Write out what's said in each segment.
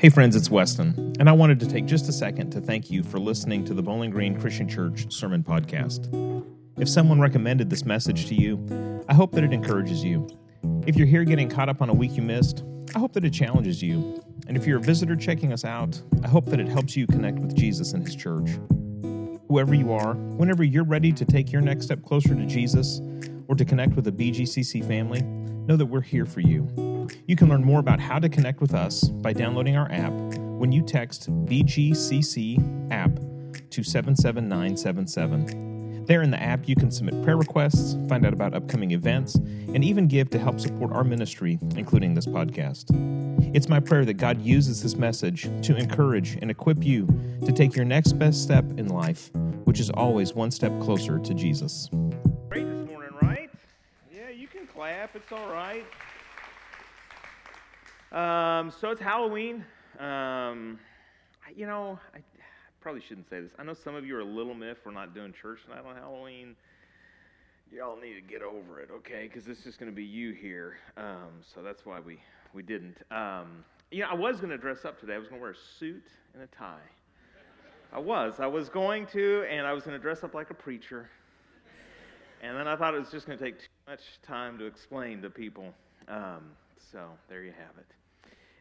Hey, friends, it's Weston, and I wanted to take just a second to thank you for listening to the Bowling Green Christian Church Sermon Podcast. If someone recommended this message to you, I hope that it encourages you. If you're here getting caught up on a week you missed, I hope that it challenges you. And if you're a visitor checking us out, I hope that it helps you connect with Jesus and His church. Whoever you are, whenever you're ready to take your next step closer to Jesus or to connect with a BGCC family, know that we're here for you. You can learn more about how to connect with us by downloading our app when you text BGCC app to 77977. There in the app, you can submit prayer requests, find out about upcoming events, and even give to help support our ministry, including this podcast. It's my prayer that God uses this message to encourage and equip you to take your next best step in life, which is always one step closer to Jesus. Clap. It's all right. Um, so it's Halloween. Um, you know, I probably shouldn't say this. I know some of you are a little miffed we're not doing church tonight on Halloween. Y'all need to get over it, okay? Because it's just going to be you here. Um, so that's why we, we didn't. Um, you know, I was going to dress up today. I was going to wear a suit and a tie. I was. I was going to, and I was going to dress up like a preacher. And then I thought it was just going to take much time to explain to people. Um, so there you have it.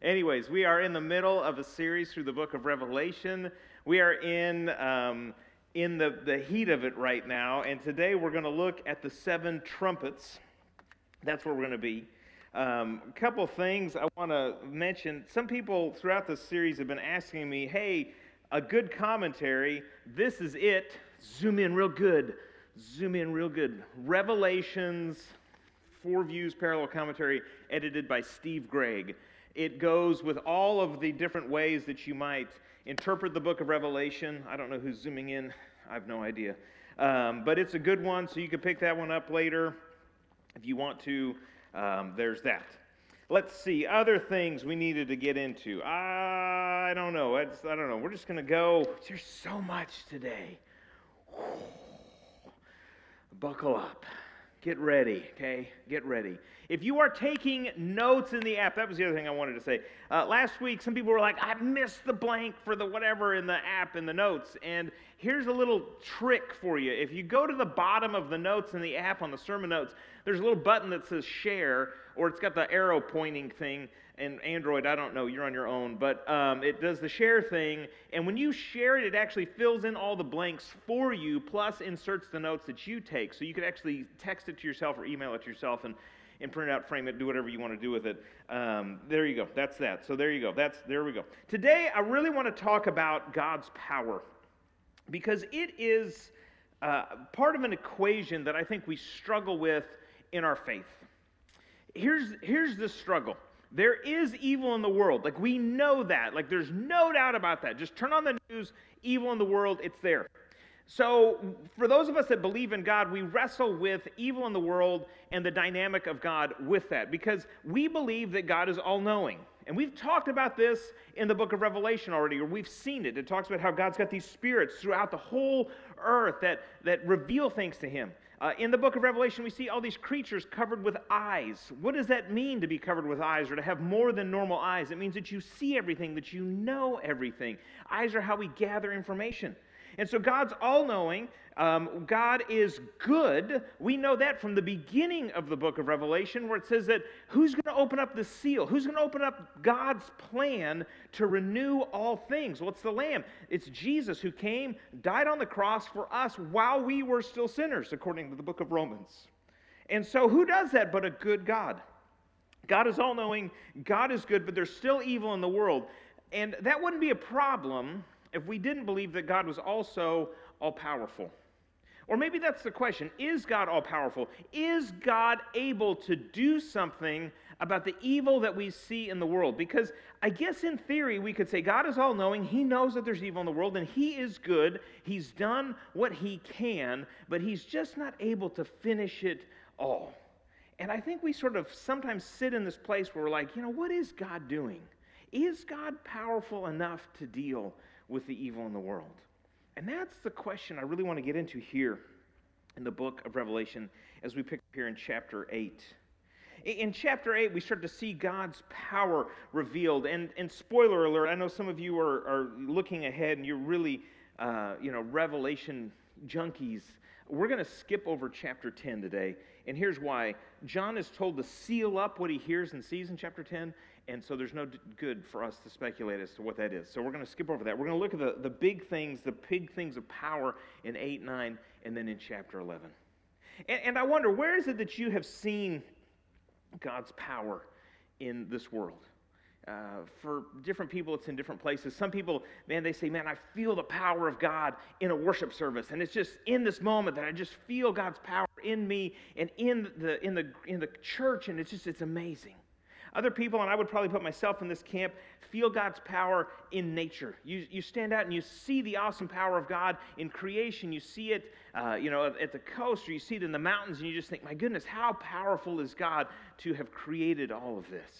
Anyways, we are in the middle of a series through the book of Revelation. We are in, um, in the, the heat of it right now, and today we're going to look at the seven trumpets. That's where we're going to be. Um, a couple things I want to mention. Some people throughout this series have been asking me, hey, a good commentary, this is it. Zoom in real good. Zoom in real good. Revelations, four views parallel commentary, edited by Steve Gregg. It goes with all of the different ways that you might interpret the book of Revelation. I don't know who's zooming in, I have no idea. Um, but it's a good one, so you can pick that one up later if you want to. Um, there's that. Let's see, other things we needed to get into. I don't know. It's, I don't know. We're just to go. There's so much today. Buckle up. Get ready, okay? Get ready. If you are taking notes in the app, that was the other thing I wanted to say. Uh, last week, some people were like, I missed the blank for the whatever in the app in the notes. And here's a little trick for you. If you go to the bottom of the notes in the app on the sermon notes, there's a little button that says share, or it's got the arrow pointing thing. And Android, I don't know, you're on your own, but um, it does the share thing. And when you share it, it actually fills in all the blanks for you, plus inserts the notes that you take. So you could actually text it to yourself or email it to yourself and and print it out, frame it, do whatever you want to do with it. Um, there you go. That's that. So there you go. That's there we go. Today, I really want to talk about God's power because it is uh, part of an equation that I think we struggle with in our faith. Here's here's the struggle. There is evil in the world. Like we know that. Like there's no doubt about that. Just turn on the news, evil in the world, it's there. So, for those of us that believe in God, we wrestle with evil in the world and the dynamic of God with that because we believe that God is all knowing. And we've talked about this in the book of Revelation already, or we've seen it. It talks about how God's got these spirits throughout the whole earth that, that reveal things to Him. Uh, in the book of Revelation, we see all these creatures covered with eyes. What does that mean to be covered with eyes or to have more than normal eyes? It means that you see everything, that you know everything. Eyes are how we gather information. And so God's all knowing. Um, God is good. We know that from the beginning of the book of Revelation, where it says that who's going to open up the seal? Who's going to open up God's plan to renew all things? Well, it's the Lamb. It's Jesus who came, died on the cross for us while we were still sinners, according to the book of Romans. And so, who does that but a good God? God is all knowing, God is good, but there's still evil in the world. And that wouldn't be a problem if we didn't believe that God was also all powerful. Or maybe that's the question Is God all powerful? Is God able to do something about the evil that we see in the world? Because I guess in theory we could say God is all knowing. He knows that there's evil in the world and He is good. He's done what He can, but He's just not able to finish it all. And I think we sort of sometimes sit in this place where we're like, you know, what is God doing? Is God powerful enough to deal with the evil in the world? And that's the question I really want to get into here in the book of Revelation as we pick up here in chapter 8. In chapter 8, we start to see God's power revealed. And, and spoiler alert, I know some of you are, are looking ahead and you're really, uh, you know, revelation junkies. We're going to skip over chapter 10 today. And here's why John is told to seal up what he hears and sees in chapter 10. And so there's no good for us to speculate as to what that is. So we're going to skip over that. We're going to look at the, the big things, the big things of power in 8, 9, and then in chapter 11. And, and I wonder, where is it that you have seen God's power in this world? Uh, for different people, it's in different places. Some people, man, they say, man, I feel the power of God in a worship service. And it's just in this moment that I just feel God's power in me and in the, in the, in the church. And it's just, it's amazing. Other people, and I would probably put myself in this camp, feel God's power in nature. You, you stand out and you see the awesome power of God in creation. You see it, uh, you know, at the coast, or you see it in the mountains, and you just think, my goodness, how powerful is God to have created all of this?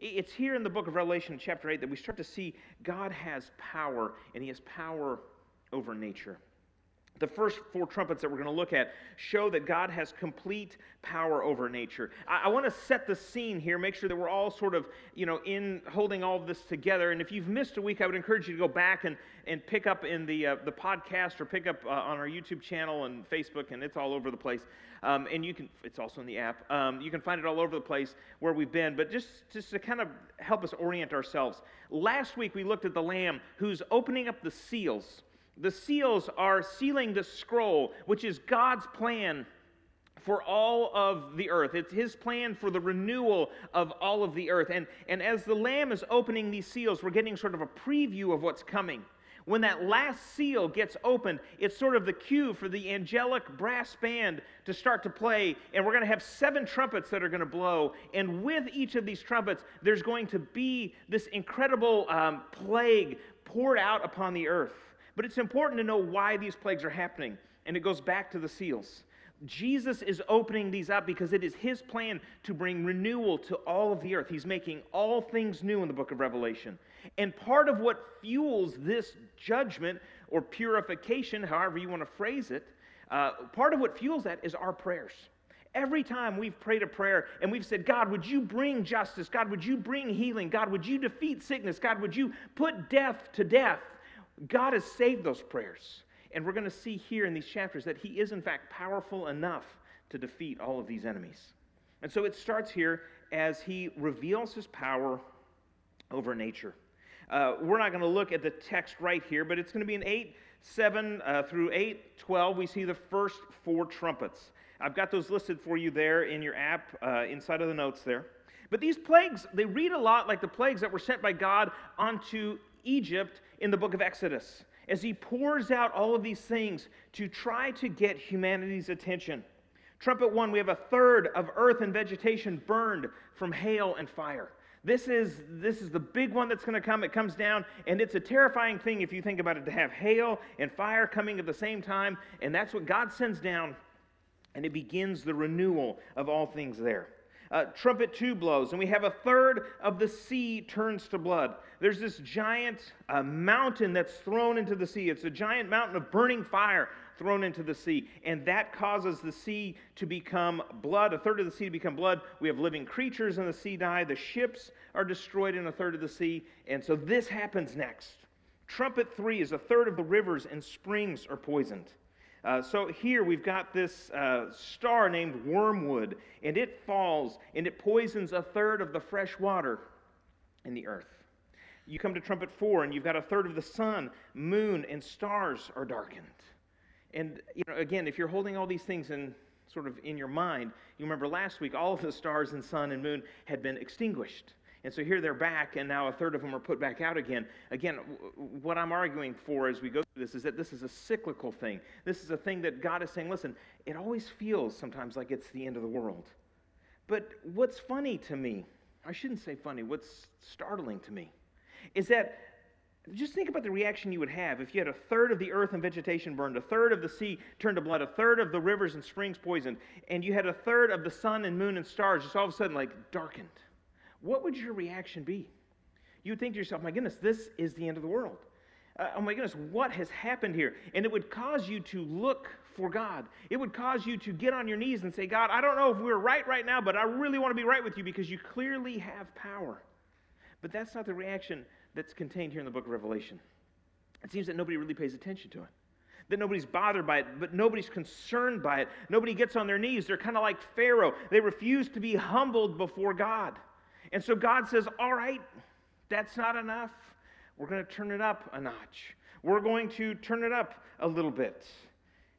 It's here in the book of Revelation, chapter 8, that we start to see God has power, and He has power over nature. The first four trumpets that we're going to look at show that God has complete power over nature. I, I, want to set the scene here, make sure that we're all sort of, you know, in holding all of this together. And if you've missed a week, I would encourage you to go back and, and pick up in the, uh, the podcast or pick up uh, on our YouTube channel and Facebook, and it's all over the place. Um, and you can, it's also in the app. Um, you can find it all over the place where we've been. But just, just to kind of help us orient ourselves, last week we looked at the Lamb who's opening up the seals the seals are sealing the scroll, which is God's plan for all of the earth. It's his plan for the renewal of all of the earth. And, and as the Lamb is opening these seals, we're getting sort of a preview of what's coming. When that last seal gets opened, it's sort of the cue for the angelic brass band to start to play. And we're going to have seven trumpets that are going to blow. And with each of these trumpets, there's going to be this incredible um, plague poured out upon the earth. But it's important to know why these plagues are happening. And it goes back to the seals. Jesus is opening these up because it is his plan to bring renewal to all of the earth. He's making all things new in the book of Revelation. And part of what fuels this judgment or purification, however you want to phrase it, uh, part of what fuels that is our prayers. Every time we've prayed a prayer and we've said, God, would you bring justice? God, would you bring healing? God, would you defeat sickness? God, would you put death to death? God has saved those prayers. And we're going to see here in these chapters that He is, in fact, powerful enough to defeat all of these enemies. And so it starts here as He reveals His power over nature. Uh, we're not going to look at the text right here, but it's going to be in 8 7 uh, through 8 12. We see the first four trumpets. I've got those listed for you there in your app, uh, inside of the notes there. But these plagues, they read a lot like the plagues that were sent by God onto Egypt in the book of Exodus as he pours out all of these things to try to get humanity's attention. Trumpet one, we have a third of earth and vegetation burned from hail and fire. This is, this is the big one that's going to come. It comes down, and it's a terrifying thing if you think about it to have hail and fire coming at the same time. And that's what God sends down, and it begins the renewal of all things there. Uh, trumpet two blows, and we have a third of the sea turns to blood. There's this giant uh, mountain that's thrown into the sea. It's a giant mountain of burning fire thrown into the sea, and that causes the sea to become blood. A third of the sea to become blood. We have living creatures in the sea die. The ships are destroyed in a third of the sea, and so this happens next. Trumpet three is a third of the rivers and springs are poisoned. Uh, so here we've got this uh, star named wormwood, and it falls and it poisons a third of the fresh water in the earth. You come to trumpet four, and you've got a third of the sun, moon, and stars are darkened. And you know, again, if you're holding all these things in sort of in your mind, you remember last week all of the stars and sun and moon had been extinguished. And so here they're back, and now a third of them are put back out again. Again, what I'm arguing for as we go through this is that this is a cyclical thing. This is a thing that God is saying, listen, it always feels sometimes like it's the end of the world. But what's funny to me, I shouldn't say funny, what's startling to me, is that just think about the reaction you would have if you had a third of the earth and vegetation burned, a third of the sea turned to blood, a third of the rivers and springs poisoned, and you had a third of the sun and moon and stars just all of a sudden like darkened what would your reaction be? You'd think to yourself, my goodness, this is the end of the world. uh, oh my goodness, what has happened here? And it would cause you to look for God. It would cause you to get on your knees and say, God, I don't know if we're right right now, but I really want to be right with you because you clearly have power. But that's not the reaction that's contained here in the book of Revelation. It seems that nobody really pays attention to it. That nobody's bothered by it, but nobody's concerned by it. Nobody gets on their knees. They're kind of like Pharaoh. They refuse to be humbled before God. And so God says, All right, that's not enough. We're going to turn it up a notch. We're going to turn it up a little bit.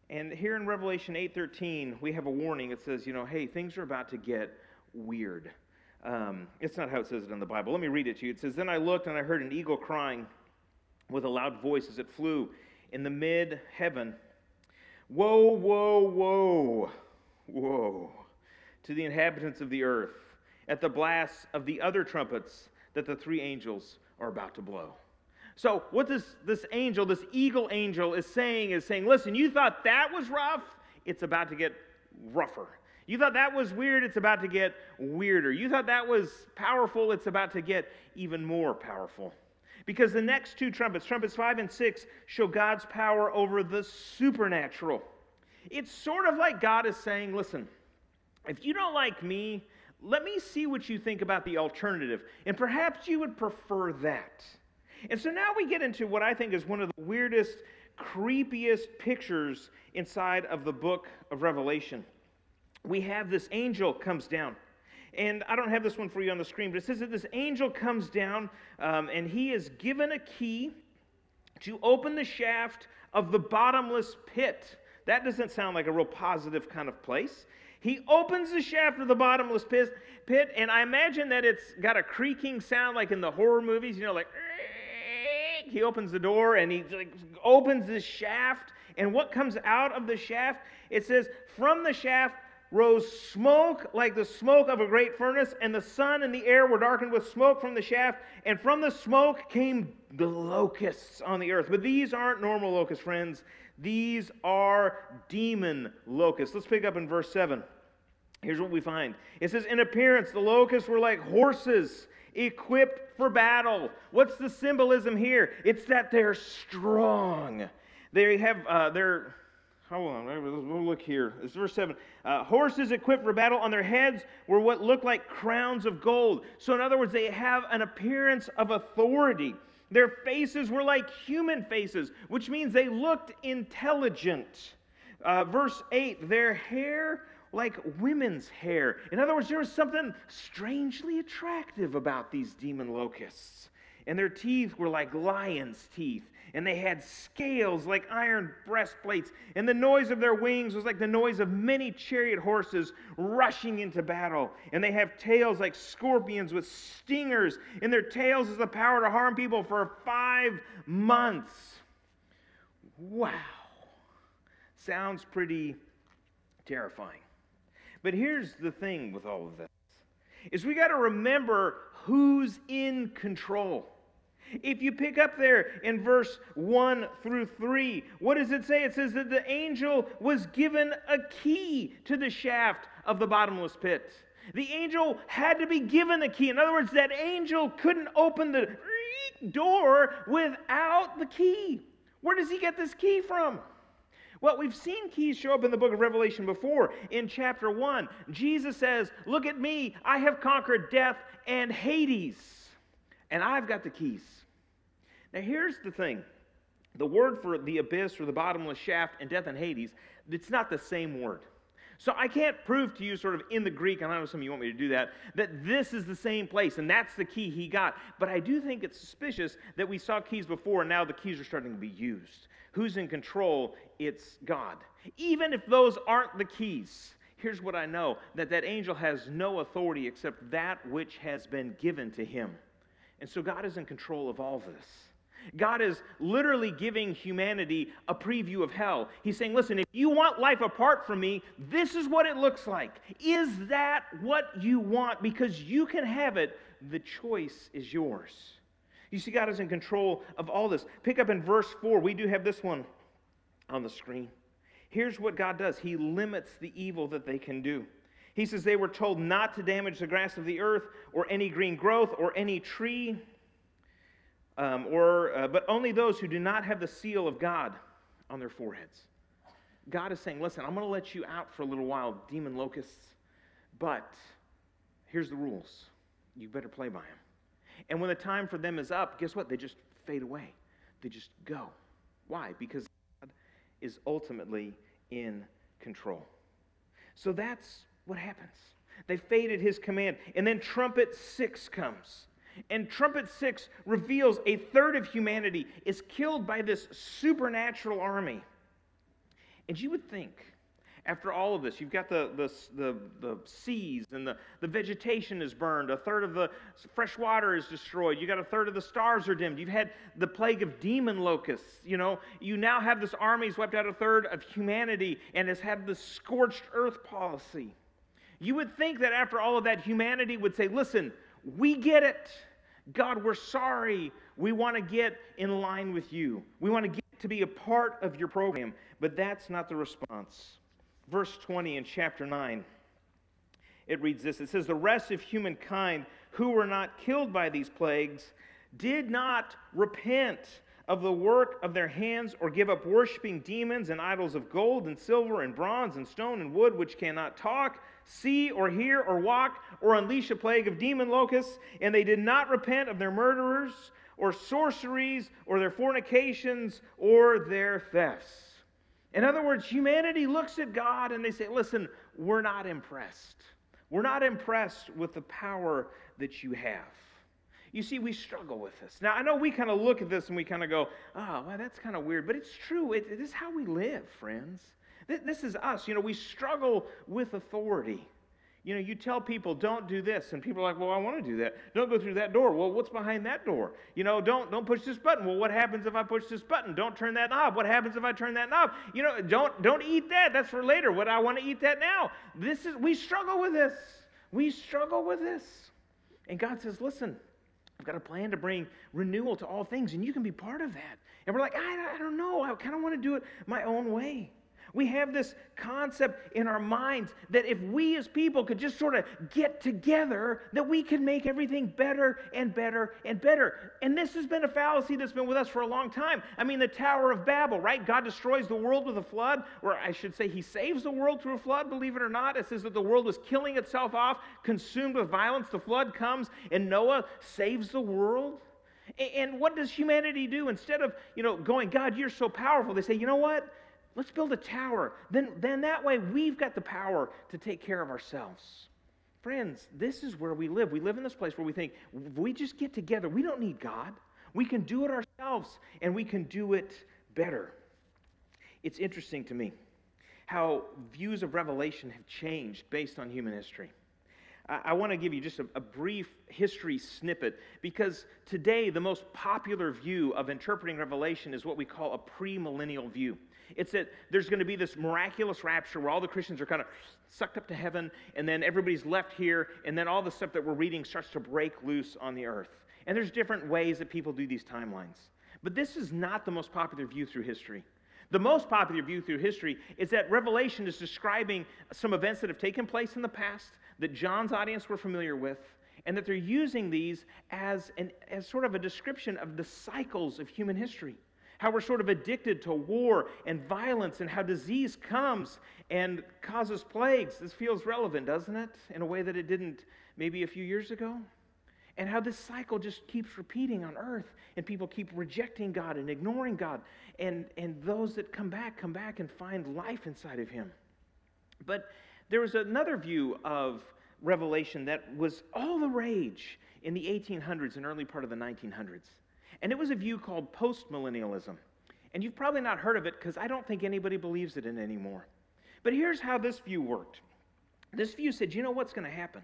And here in Revelation 8:13, we have a warning. It says, you know, hey, things are about to get weird. Um, it's not how it says it in the Bible. Let me read it to you. It says, Then I looked and I heard an eagle crying with a loud voice as it flew in the mid heaven Woe, woe, woe, woe to the inhabitants of the earth at the blast of the other trumpets that the three angels are about to blow. So, what this, this angel, this eagle angel, is saying is saying, listen, you thought that was rough, it's about to get rougher. You thought that was weird, it's about to get weirder. You thought that was powerful, it's about to get even more powerful. Because the next two trumpets, trumpets 5 and 6, show God's power over the supernatural. It's sort of like God is saying, listen, if you don't like me, let me see what you think about the alternative. And perhaps you would prefer that. And so now we get into what I think is one of the weirdest, creepiest pictures inside of the book of Revelation. We have this angel comes down. And I don't have this one for you on the screen, but it says that this angel comes down um, and he is given a key to open the shaft of the bottomless pit. That doesn't sound like a real positive kind of place. He opens the shaft of the bottomless pit, pit, and I imagine that it's got a creaking sound like in the horror movies, you know, like he opens the door and he like, opens this shaft. And what comes out of the shaft? It says, From the shaft rose smoke like the smoke of a great furnace, and the sun and the air were darkened with smoke from the shaft, and from the smoke came the locusts on the earth. But these aren't normal locusts, friends. These are demon locusts. Let's pick up in verse 7. Here's what we find it says, In appearance, the locusts were like horses equipped for battle. What's the symbolism here? It's that they're strong. They have, uh, they're, hold on, we'll look here. It's verse 7. Uh, horses equipped for battle on their heads were what looked like crowns of gold. So, in other words, they have an appearance of authority. Their faces were like human faces, which means they looked intelligent. Uh, verse 8 their hair like women's hair. In other words, there was something strangely attractive about these demon locusts. And their teeth were like lion's teeth, and they had scales like iron breastplates, and the noise of their wings was like the noise of many chariot horses rushing into battle. And they have tails like scorpions with stingers, and their tails is the power to harm people for five months. Wow. Sounds pretty terrifying. But here's the thing with all of this is we got to remember who's in control. If you pick up there in verse 1 through 3, what does it say? It says that the angel was given a key to the shaft of the bottomless pit. The angel had to be given a key. In other words, that angel couldn't open the door without the key. Where does he get this key from? Well, we've seen keys show up in the book of Revelation before. In chapter 1, Jesus says, Look at me, I have conquered death and Hades, and I've got the keys. Now, here's the thing the word for the abyss or the bottomless shaft and death and Hades, it's not the same word. So I can't prove to you, sort of in the Greek, and I know some of you want me to do that, that this is the same place and that's the key he got. But I do think it's suspicious that we saw keys before and now the keys are starting to be used. Who's in control? It's God. Even if those aren't the keys, here's what I know that that angel has no authority except that which has been given to him. And so God is in control of all this. God is literally giving humanity a preview of hell. He's saying, listen, if you want life apart from me, this is what it looks like. Is that what you want? Because you can have it, the choice is yours. You see, God is in control of all this. Pick up in verse 4. We do have this one on the screen. Here's what God does He limits the evil that they can do. He says they were told not to damage the grass of the earth or any green growth or any tree um, or, uh, but only those who do not have the seal of God on their foreheads. God is saying, listen, I'm going to let you out for a little while, demon locusts, but here's the rules. You better play by them. And when the time for them is up, guess what? They just fade away. They just go. Why? Because God is ultimately in control. So that's what happens. They faded his command. And then trumpet six comes. And trumpet six reveals a third of humanity is killed by this supernatural army. And you would think, after all of this, you've got the, the, the, the, seas and the, the vegetation is burned. A third of the fresh water is destroyed. You got a third of the stars are dimmed. You've had the plague of demon locusts. You know, you now have this army wiped out a third of humanity and has had the scorched earth policy. You would think that after all of that, humanity would say, listen, we get it. God, we're sorry. We want to get in line with you. We want to get to be a part of your program. But that's not the response verse 20 in chapter 9. It reads this It says, The rest of humankind who were not killed by these plagues did not repent of the work of their hands or give up worshiping demons and idols of gold and silver and bronze and stone and wood which cannot talk, see or hear or walk or unleash a plague of demon locusts. And they did not repent of their murderers or sorceries or their fornications or their thefts. In other words, humanity looks at God and they say, listen, we're not impressed. We're not impressed with the power that you have. You see, we struggle with this. Now, I know we kind of look at this and we kind of go, oh, well, that's kind of weird, but it's true. It, it is how we live, friends. This, this is us. You know, we struggle with authority. You know, you tell people, don't do this, and people are like, well, I want to do that. Don't go through that door. Well, what's behind that door? You know, don't, don't push this button. Well, what happens if I push this button? Don't turn that knob. What happens if I turn that knob? You know, don't, don't eat that. That's for later. What I want to eat that now. This is, we struggle with this. We struggle with this. And God says, listen, I've got a plan to bring renewal to all things, and you can be part of that. And we're like, I, I don't know. I kind of want to do it my own way. We have this concept in our minds that if we as people could just sort of get together, that we can make everything better and better and better. And this has been a fallacy that's been with us for a long time. I mean, the Tower of Babel, right? God destroys the world with a flood, or I should say, He saves the world through a flood, believe it or not. It says that the world was killing itself off, consumed with violence. The flood comes, and Noah saves the world. And what does humanity do? Instead of, you know, going, God, you're so powerful, they say, you know what? Let's build a tower. Then, then that way we've got the power to take care of ourselves. Friends, this is where we live. We live in this place where we think we just get together, we don't need God. We can do it ourselves and we can do it better. It's interesting to me how views of Revelation have changed based on human history. I, want to give you just a, a, brief history snippet because today the most popular view of interpreting Revelation is what we call a premillennial view. It's that there's going to be this miraculous rapture where all the Christians are kind of sucked up to heaven, and then everybody's left here, and then all the stuff that we're reading starts to break loose on the earth. And there's different ways that people do these timelines. But this is not the most popular view through history. The most popular view through history is that Revelation is describing some events that have taken place in the past that John's audience were familiar with, and that they're using these as, an, as sort of a description of the cycles of human history how we're sort of addicted to war and violence, and how disease comes and causes plagues. This feels relevant, doesn't it? In a way that it didn't maybe a few years ago. And how this cycle just keeps repeating on earth, and people keep rejecting God and ignoring God. And, and those that come back, come back and find life inside of Him. But there was another view of Revelation that was all the rage in the 1800s and early part of the 1900s. And it was a view called postmillennialism. And you've probably not heard of it because I don't think anybody believes it in anymore. But here's how this view worked. This view said, you know what's going to happen?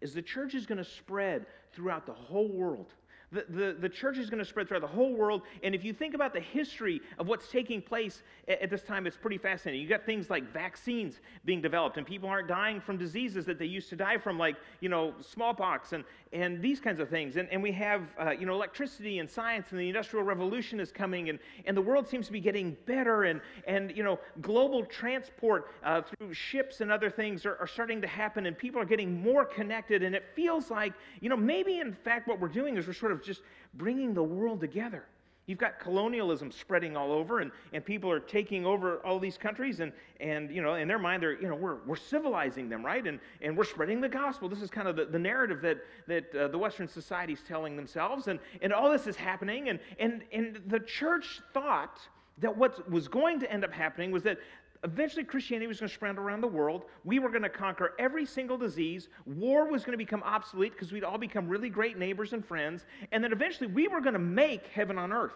Is the church is going to spread throughout the whole world. The, the, the church is going to spread throughout the whole world. And if you think about the history of what's taking place at, at, this time, it's pretty fascinating. You got things like vaccines being developed, and people aren't dying from diseases that they used to die from, like, you know, smallpox and, and these kinds of things. And, and we have, uh, you know, electricity and science and the Industrial Revolution is coming and, and the world seems to be getting better and, and you know, global transport uh, through ships and other things are, are starting to happen and people are getting more connected and it feels like, you know, maybe in fact what we're doing is we're sort of just bringing the world together. You've got colonialism spreading all over, and, and people are taking over all these countries, and, and you know, in their mind, they're, you know, we're, we're civilizing them, right? And, and we're spreading the gospel. This is kind of the, the narrative that, that uh, the Western society is telling themselves, and, and all this is happening, and, and, and the church thought that what was going to end up happening was that eventually Christianity was going to spread around the world. We were going to conquer every single disease. War was going to become obsolete because we'd all become really great neighbors and friends. And then eventually we were going to make heaven on earth.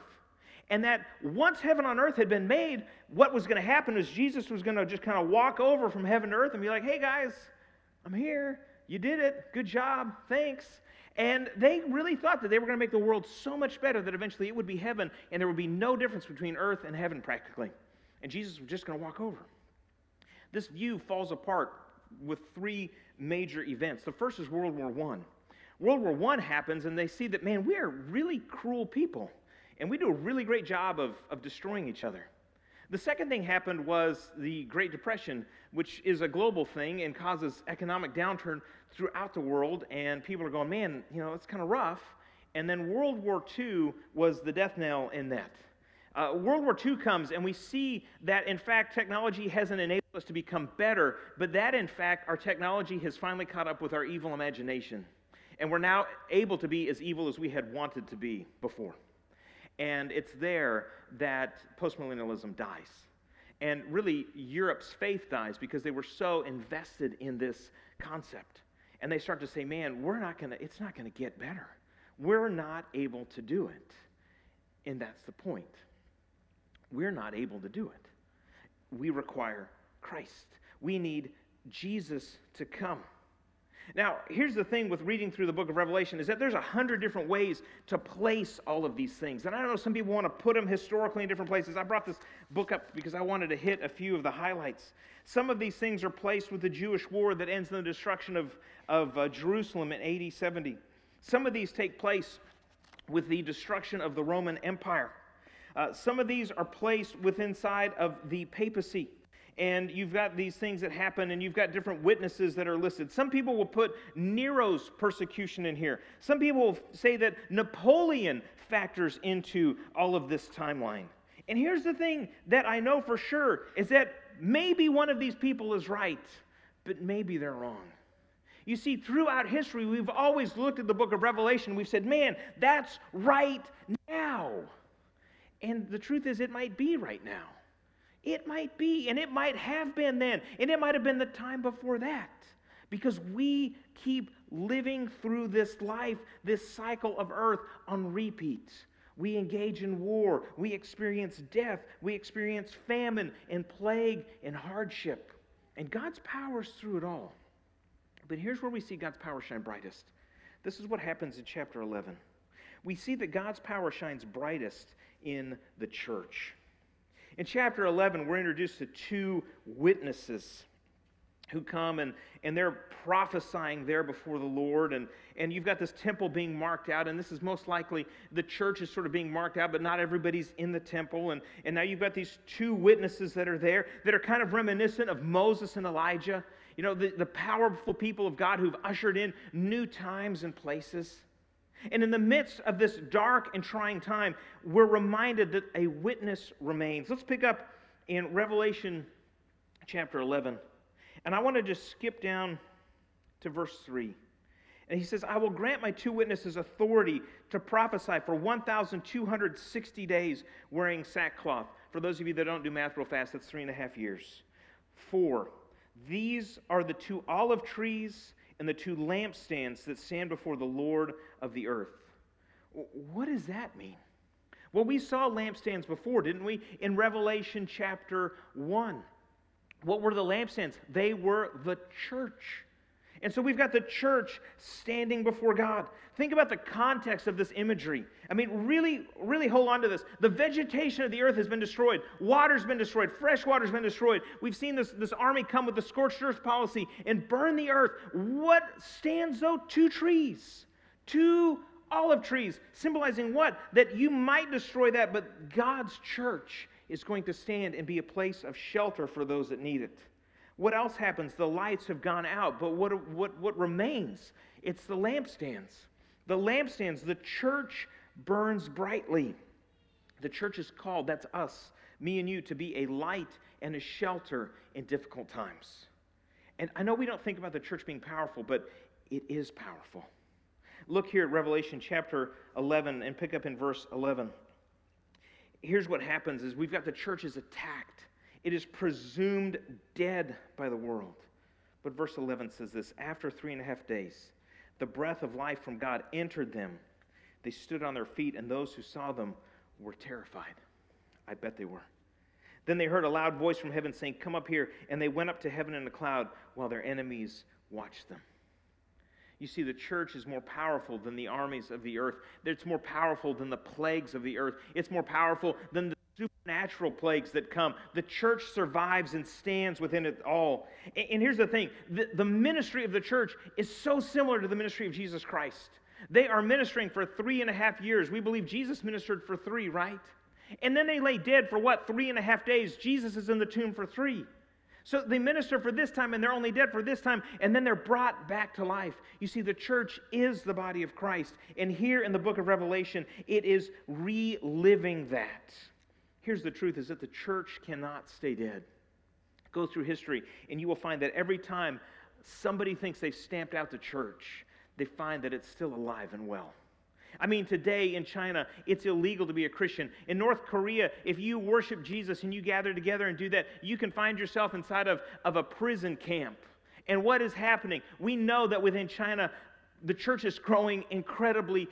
And that once heaven on earth had been made, what was going to happen is Jesus was going to just kind of walk over from heaven to earth and be like, hey guys, I'm here. You did it. Good job. Thanks. And they really thought that they were going to make the world so much better that eventually it would be heaven and there would be no difference between earth and heaven practically and Jesus was just going to walk over. This view falls apart with three major events. The first is World War I. World War I happens, and they see that, man, we are really cruel people, and we do a really great job of, of destroying each other. The second thing happened was the Great Depression, which is a global thing and causes economic downturn throughout the world, and people are going, man, you know, it's kind of rough. And then World War II was the death knell in that. Uh, World War II comes, and we see that, in fact, technology hasn't enabled us to become better, but that, in fact, our technology has finally caught up with our evil imagination. And we're now able to be as evil as we had wanted to be before. And it's there that postmillennialism dies. And really, Europe's faith dies because they were so invested in this concept. And they start to say, man, we're not to, it's not going to get better. We're not able to do it. And that's the point. We're not able to do it. We require Christ. We need Jesus to come. Now, here's the thing with reading through the book of Revelation is that there's a hundred different ways to place all of these things. And I don't know some people want to put them historically in different places. I brought this book up because I wanted to hit a few of the highlights. Some of these things are placed with the Jewish war that ends in the destruction of, of uh, Jerusalem in AD 70. Some of these take place with the destruction of the Roman Empire. Uh, some of these are placed within inside of the papacy. And you've got these things that happen, and you've got different witnesses that are listed. Some people will put Nero's persecution in here. Some people will say that Napoleon factors into all of this timeline. And here's the thing that I know for sure is that maybe one of these people is right, but maybe they're wrong. You see, throughout history, we've always looked at the book of Revelation. We've said, man, that's right now. And the truth is, it might be right now. It might be, and it might have been then, and it might have been the time before that. Because we keep living through this life, this cycle of earth on repeat. We engage in war, we experience death, we experience famine and plague and hardship. And God's power is through it all. But here's where we see God's power shine brightest. This is what happens in chapter 11. We see that God's power shines brightest in the church. In chapter 11, we're introduced to two witnesses who come and, and they're prophesying there before the Lord. And, and you've got this temple being marked out, and this is most likely the church is sort of being marked out, but not everybody's in the temple. And, and now you've got these two witnesses that are there that are kind of reminiscent of Moses and Elijah. You know, the, the powerful people of God who've ushered in new times and places. And in the midst of this dark and trying time, we're reminded that a witness remains. Let's pick up in Revelation chapter 11. And I want to just skip down to verse 3. And he says, I will grant my two witnesses authority to prophesy for 1,260 days wearing sackcloth. For those of you that don't do math real fast, that's three and a half years. Four, these are the two olive trees and the two lampstands that stand before the Lord of the earth. What does that mean? Well, we saw lampstands before, didn't we? In Revelation chapter 1. What were the lampstands? They were the church. And so we've got the church standing before God. Think about the context of this imagery. I mean, really, really hold on to this. The vegetation of the earth has been destroyed, water's been destroyed, fresh water's been destroyed. We've seen this, this army come with the scorched earth policy and burn the earth. What stands though? Two trees. Two olive trees, symbolizing what? That you might destroy that, but God's church is going to stand and be a place of shelter for those that need it. What else happens? The lights have gone out, but what, what, what remains? It's the lampstands. The lampstands, the church burns brightly. The church is called, that's us, me and you, to be a light and a shelter in difficult times. And I know we don't think about the church being powerful, but it is powerful. Look here at Revelation chapter 11 and pick up in verse 11. Here's what happens is we've got the church is attacked. It is presumed dead by the world. But verse 11 says this, after three and a half days, the breath of life from God entered them. They stood on their feet, and those who saw them were terrified. I bet they were. Then they heard a loud voice from heaven saying, Come up here. And they went up to heaven in a cloud while their enemies watched them. You see, the church is more powerful than the armies of the earth. It's more powerful than the plagues of the earth. It's more powerful than the supernatural plagues that come. The church survives and stands within it all. And here's the thing the, ministry of the church is so similar to the ministry of Jesus Christ. They are ministering for three and a half years. We believe Jesus ministered for three, right? And then they lay dead for what? Three and a half days. Jesus is in the tomb for three. So they minister for this time and they're only dead for this time, and then they're brought back to life. You see, the church is the body of Christ. And here in the book of Revelation, it is reliving that. Here's the truth is that the church cannot stay dead. Go through history, and you will find that every time somebody thinks they've stamped out the church, they find that it's still alive and well. I mean, today in China, it's illegal to be a Christian. In North Korea, if you worship Jesus and you gather together and do that, you can find yourself inside of, of a prison camp. And what is happening? We know that within China, the church is growing incredibly,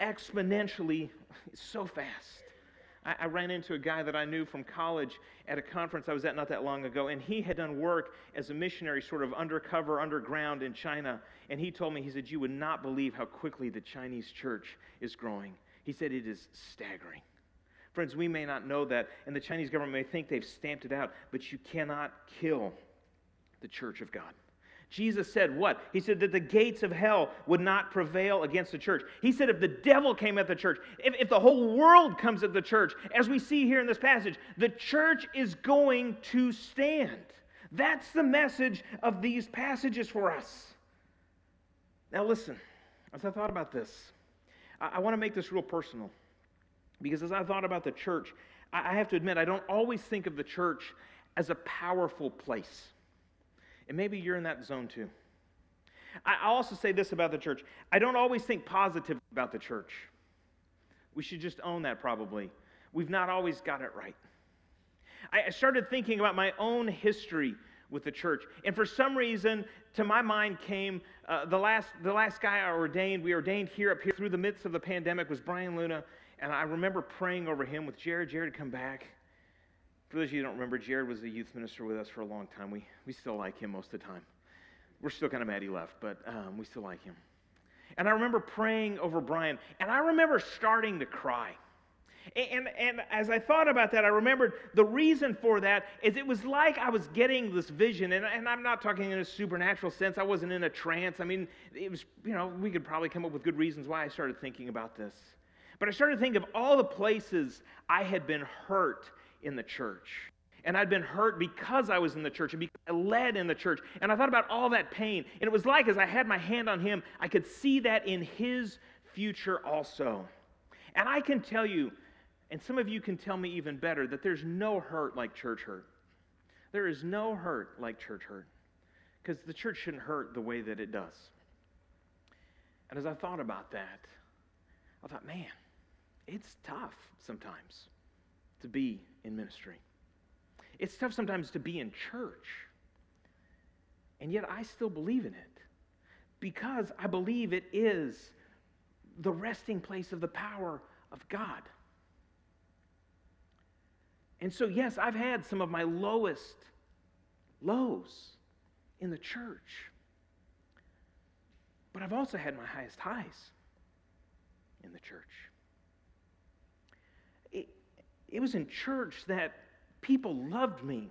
exponentially, so fast. I, I ran into a guy that I knew from college at a conference I was at not that long ago, and he had done work as a missionary, sort of undercover, underground in China. And he told me, he said, You would not believe how quickly the Chinese church is growing. He said, It is staggering. Friends, we may not know that, and the Chinese government may think they've stamped it out, but you cannot kill the church of God. Jesus said what? He said that the gates of hell would not prevail against the church. He said if the devil came at the church, if, if the whole world comes at the church, as we see here in this passage, the church is going to stand. That's the message of these passages for us. Now, listen, as I thought about this, I, I want to make this real personal. Because as I thought about the church, I, I have to admit, I don't always think of the church as a powerful place. And maybe you're in that zone too. I also say this about the church I don't always think positive about the church. We should just own that probably. We've not always got it right. I started thinking about my own history with the church. And for some reason, to my mind came uh, the, last, the last guy I ordained, we ordained here up here through the midst of the pandemic was Brian Luna. And I remember praying over him with Jared. Jared come back. For those of you who don't remember, Jared was a youth minister with us for a long time. We, we still like him most of the time. We're still kind of mad he left, but um, we still like him. And I remember praying over Brian, and I remember starting to cry. And, and, as I thought about that, I remembered the reason for that is it was like I was getting this vision, and, and I'm not talking in a supernatural sense. I wasn't in a trance. I mean, it was, you know, we could probably come up with good reasons why I started thinking about this. But I started thinking of all the places I had been hurt in the church. And I'd been hurt because I was in the church and because I led in the church. And I thought about all that pain. And it was like as I had my hand on him, I could see that in his future also. And I can tell you, and some of you can tell me even better, that there's no hurt like church hurt. There is no hurt like church hurt. Because the church shouldn't hurt the way that it does. And as I thought about that, I thought, man, it's tough sometimes to be in ministry. It's tough sometimes to be in church. And yet I still believe in it because I believe it is the resting place of the power of God. And so, yes, I've had some of my lowest lows in the church. But I've also had my highest highs in the church. It was in church that people loved me.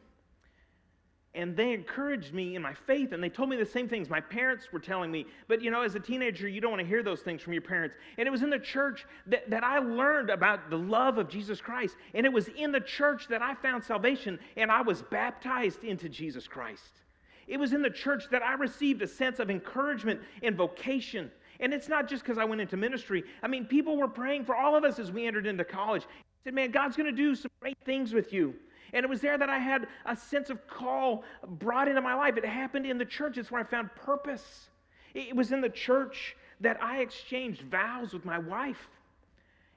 and they encouraged me in my faith and they told me the same things my parents were telling me. But you know as a teenager you don't want to hear those things from your parents. And it was in the church that, that i learned about the love of jesus christ. And it was in the church that i found salvation and i was baptized into jesus christ. It was in the church that i received a sense of encouragement and vocation. And it's not just because i went into ministry. I mean people were praying for all of us as we entered into college said man god's going to do some great things with you and it was there that I had a sense of call brought into my life. It happened in the church. It's where I found purpose. It was in the church that I exchanged vows with my wife.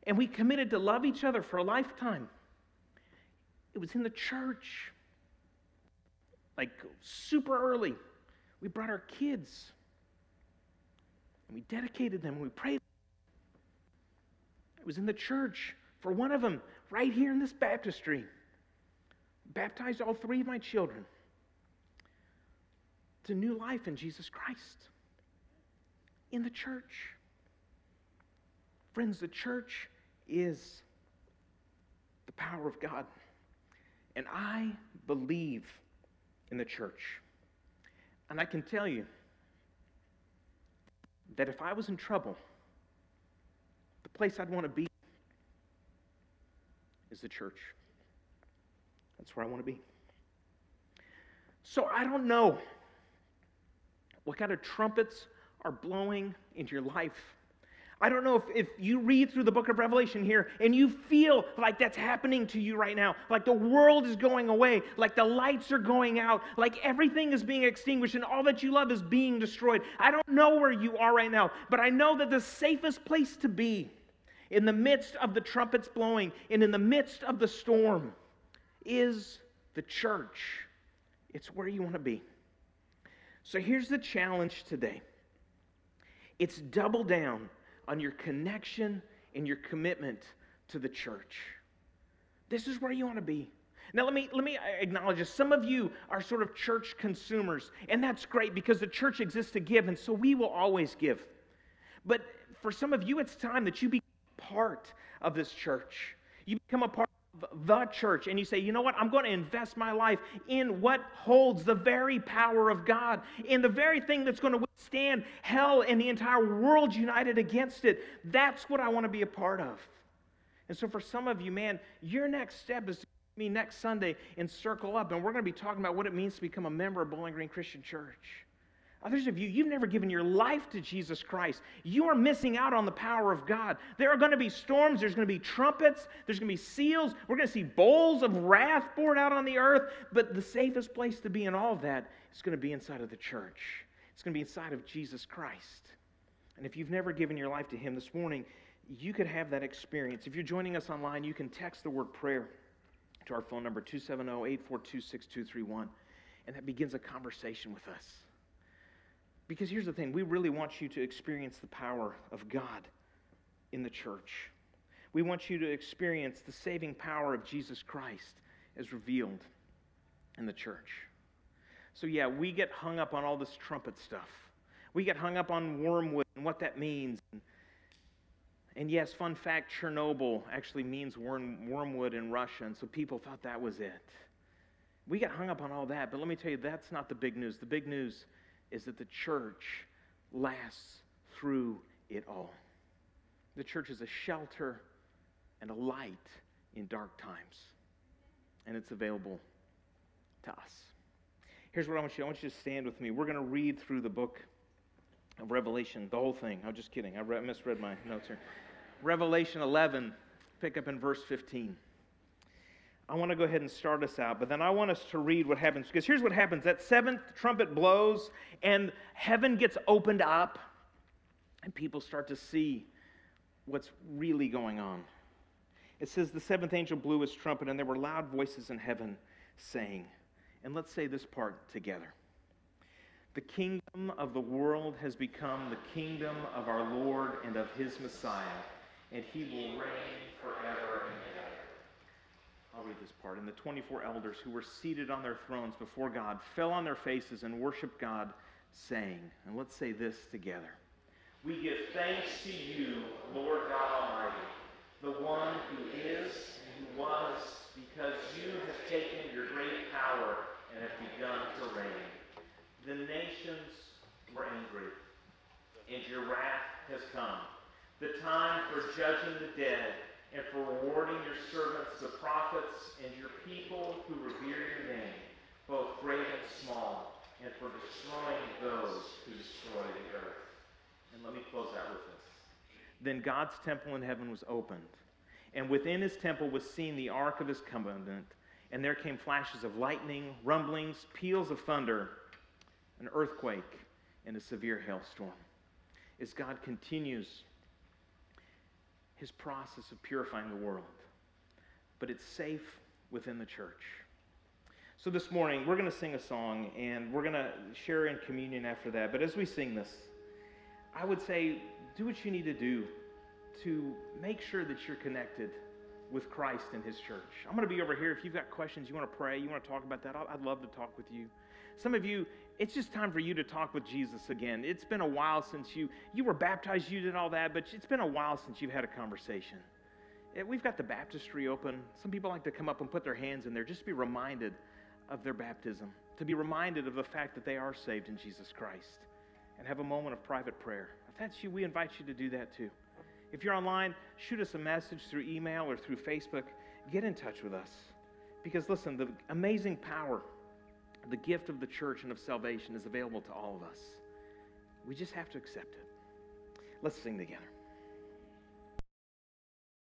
And we committed to love each other for a lifetime. It was in the church. Like super early, we brought our kids and we dedicated them and we prayed. It was in the church for one of them right here in this baptistry baptized all three of my children to new life in Jesus Christ in the church. Friends, the church is the power of God. And I believe in the church. And I can tell you that if I was in trouble, the place I'd want to be is the church. That's where I want to be. So I don't know what kind of trumpets are blowing into your life. I don't know if, if you read through the book of Revelation here and you feel like that's happening to you right now, like the world is going away, like the lights are going out, like everything is being extinguished and all that you love is being destroyed. I don't know where you are right now, but I know that the safest place to be in the midst of the trumpets blowing and in the midst of the storm is the church. It's where you want to be. So here's the challenge today it's double down on your connection and your commitment to the church. This is where you want to be. Now let me let me acknowledge this. Some of you are sort of church consumers, and that's great because the church exists to give, and so we will always give. But for some of you, it's time that you become part of this church. You become a part of the church and you say, you know what, I'm going to invest my life in what holds the very power of God, in the very thing that's going to withstand hell and the entire world united against it. That's what I want to be a part of. And so for some of you, man, your next step is to me next Sunday and circle up, and we're going to be talking about what it means to become a member of Bowling Green Christian Church. Others of you, you've never given your life to Jesus Christ. You are missing out on the power of God. There are going to be storms, there's going to be trumpets, there's going to be seals. We're going to see bowls of wrath poured out on the earth. But the safest place to be in all of that is going to be inside of the church, it's going to be inside of Jesus Christ. And if you've never given your life to Him this morning, you could have that experience. If you're joining us online, you can text the word prayer to our phone number 270 842 6231, and that begins a conversation with us. Because here's the thing we really want you to experience the power of God in the church. We want you to experience the saving power of Jesus Christ as revealed in the church. So, yeah, we get hung up on all this trumpet stuff. We get hung up on wormwood and what that means. And yes, fun fact Chernobyl actually means worm, wormwood in Russian, so people thought that was it. We get hung up on all that, but let me tell you, that's not the big news. The big news is that the church lasts through it all. The church is a shelter and a light in dark times, and it's available to us. Here's what I want you I want you to stand with me. We're going to read through the book of Revelation, the whole thing. I'm just kidding. I re- misread my notes here. Revelation 11, pick up in verse 15. I want to go ahead and start us out, but then I want us to read what happens. Because here's what happens that seventh trumpet blows, and heaven gets opened up, and people start to see what's really going on. It says, The seventh angel blew his trumpet, and there were loud voices in heaven saying, and let's say this part together. The kingdom of the world has become the kingdom of our Lord and of his Messiah, and he will reign forever read this part. And the 24 elders who were seated on their thrones before God fell on their faces and worshiped God, saying, and let's say this together We give thanks to you, Lord God Almighty, the one who is and who was, because you have taken your great power and have begun to reign. The nations were angry, and your wrath has come. The time for judging the dead and for rewarding your servants, the prophets, and your people who revere your name, both great and small, and for destroying those who destroy the earth. And let me close out with this. Then God's temple in heaven was opened, and within his temple was seen the ark of his covenant, and there came flashes of lightning, rumblings, peals of thunder, an earthquake, and a severe hailstorm. As God continues his process of purifying the world, but it's safe within the church. So this morning, we're going to sing a song and we're going to share in communion after that. But as we sing this, I would say do what you need to do to make sure that you're connected with Christ and his church. I'm going to be over here. If you've got questions, you want to pray, you want to talk about that, I'd love to talk with you. Some of you, it's just time for you to talk with Jesus again. It's been a while since you you were baptized, you did all that, but it's been a while since you've had a conversation. Eh, we've got the baptistry open. Some people like to come up and put their hands in there just to be reminded of their baptism, to be reminded of the fact that they are saved in Jesus Christ, and have a moment of private prayer. If that's you, we invite you to do that too. If you're online, shoot us a message through email or through Facebook. Get in touch with us. Because listen, the amazing power, the gift of the church and of salvation is available to all of us. We just have to accept it. Let's sing together.